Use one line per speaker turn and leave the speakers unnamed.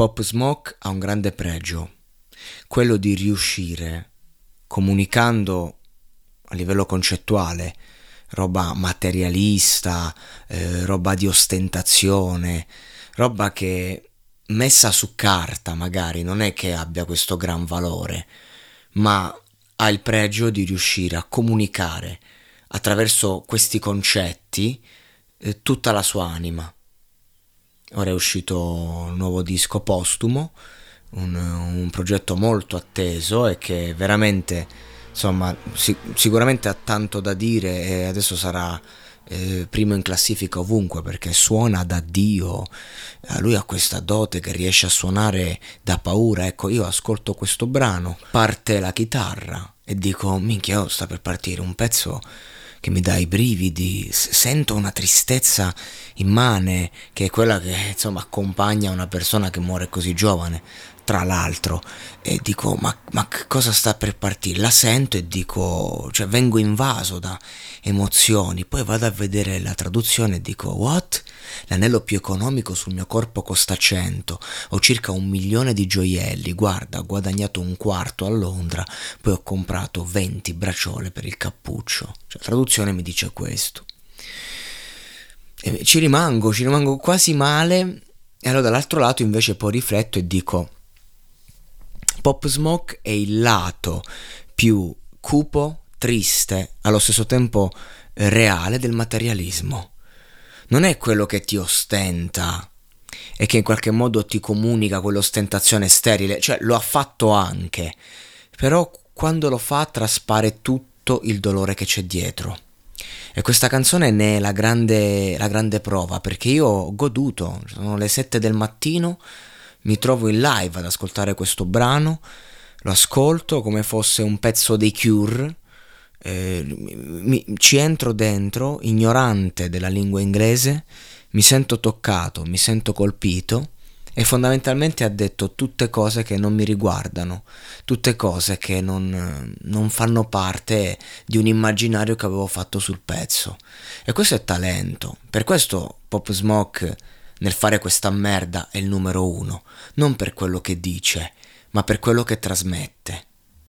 Pop Smoke ha un grande pregio, quello di riuscire, comunicando a livello concettuale, roba materialista, eh, roba di ostentazione, roba che messa su carta magari non è che abbia questo gran valore, ma ha il pregio di riuscire a comunicare attraverso questi concetti eh, tutta la sua anima. Ora è uscito un nuovo disco postumo, un, un progetto molto atteso e che veramente, insomma, si, sicuramente ha tanto da dire e adesso sarà eh, primo in classifica ovunque perché suona da Dio, eh, lui ha questa dote che riesce a suonare da paura, ecco io ascolto questo brano, parte la chitarra e dico minchia oh, sta per partire un pezzo che mi dà i brividi, sento una tristezza immane che è quella che insomma accompagna una persona che muore così giovane, tra l'altro, e dico ma, ma cosa sta per partire? La sento e dico, cioè vengo invaso da emozioni, poi vado a vedere la traduzione e dico what? L'anello più economico sul mio corpo costa 100, ho circa un milione di gioielli, guarda, ho guadagnato un quarto a Londra, poi ho comprato 20 bracciole per il cappuccio. Cioè, la traduzione mi dice questo. E ci rimango, ci rimango quasi male, e allora dall'altro lato invece poi rifletto e dico, Pop Smoke è il lato più cupo, triste, allo stesso tempo reale del materialismo non è quello che ti ostenta e che in qualche modo ti comunica quell'ostentazione sterile, cioè lo ha fatto anche, però quando lo fa traspare tutto il dolore che c'è dietro. E questa canzone ne è la grande, la grande prova, perché io ho goduto, sono le 7 del mattino, mi trovo in live ad ascoltare questo brano, lo ascolto come fosse un pezzo dei Cure, eh, mi, ci entro dentro, ignorante della lingua inglese, mi sento toccato, mi sento colpito e fondamentalmente ha detto tutte cose che non mi riguardano, tutte cose che non, non, fanno parte di un immaginario che avevo fatto sul pezzo. E questo è talento. Per questo Pop Smoke nel fare questa merda è il numero uno, non per quello che dice, ma per quello che trasmette.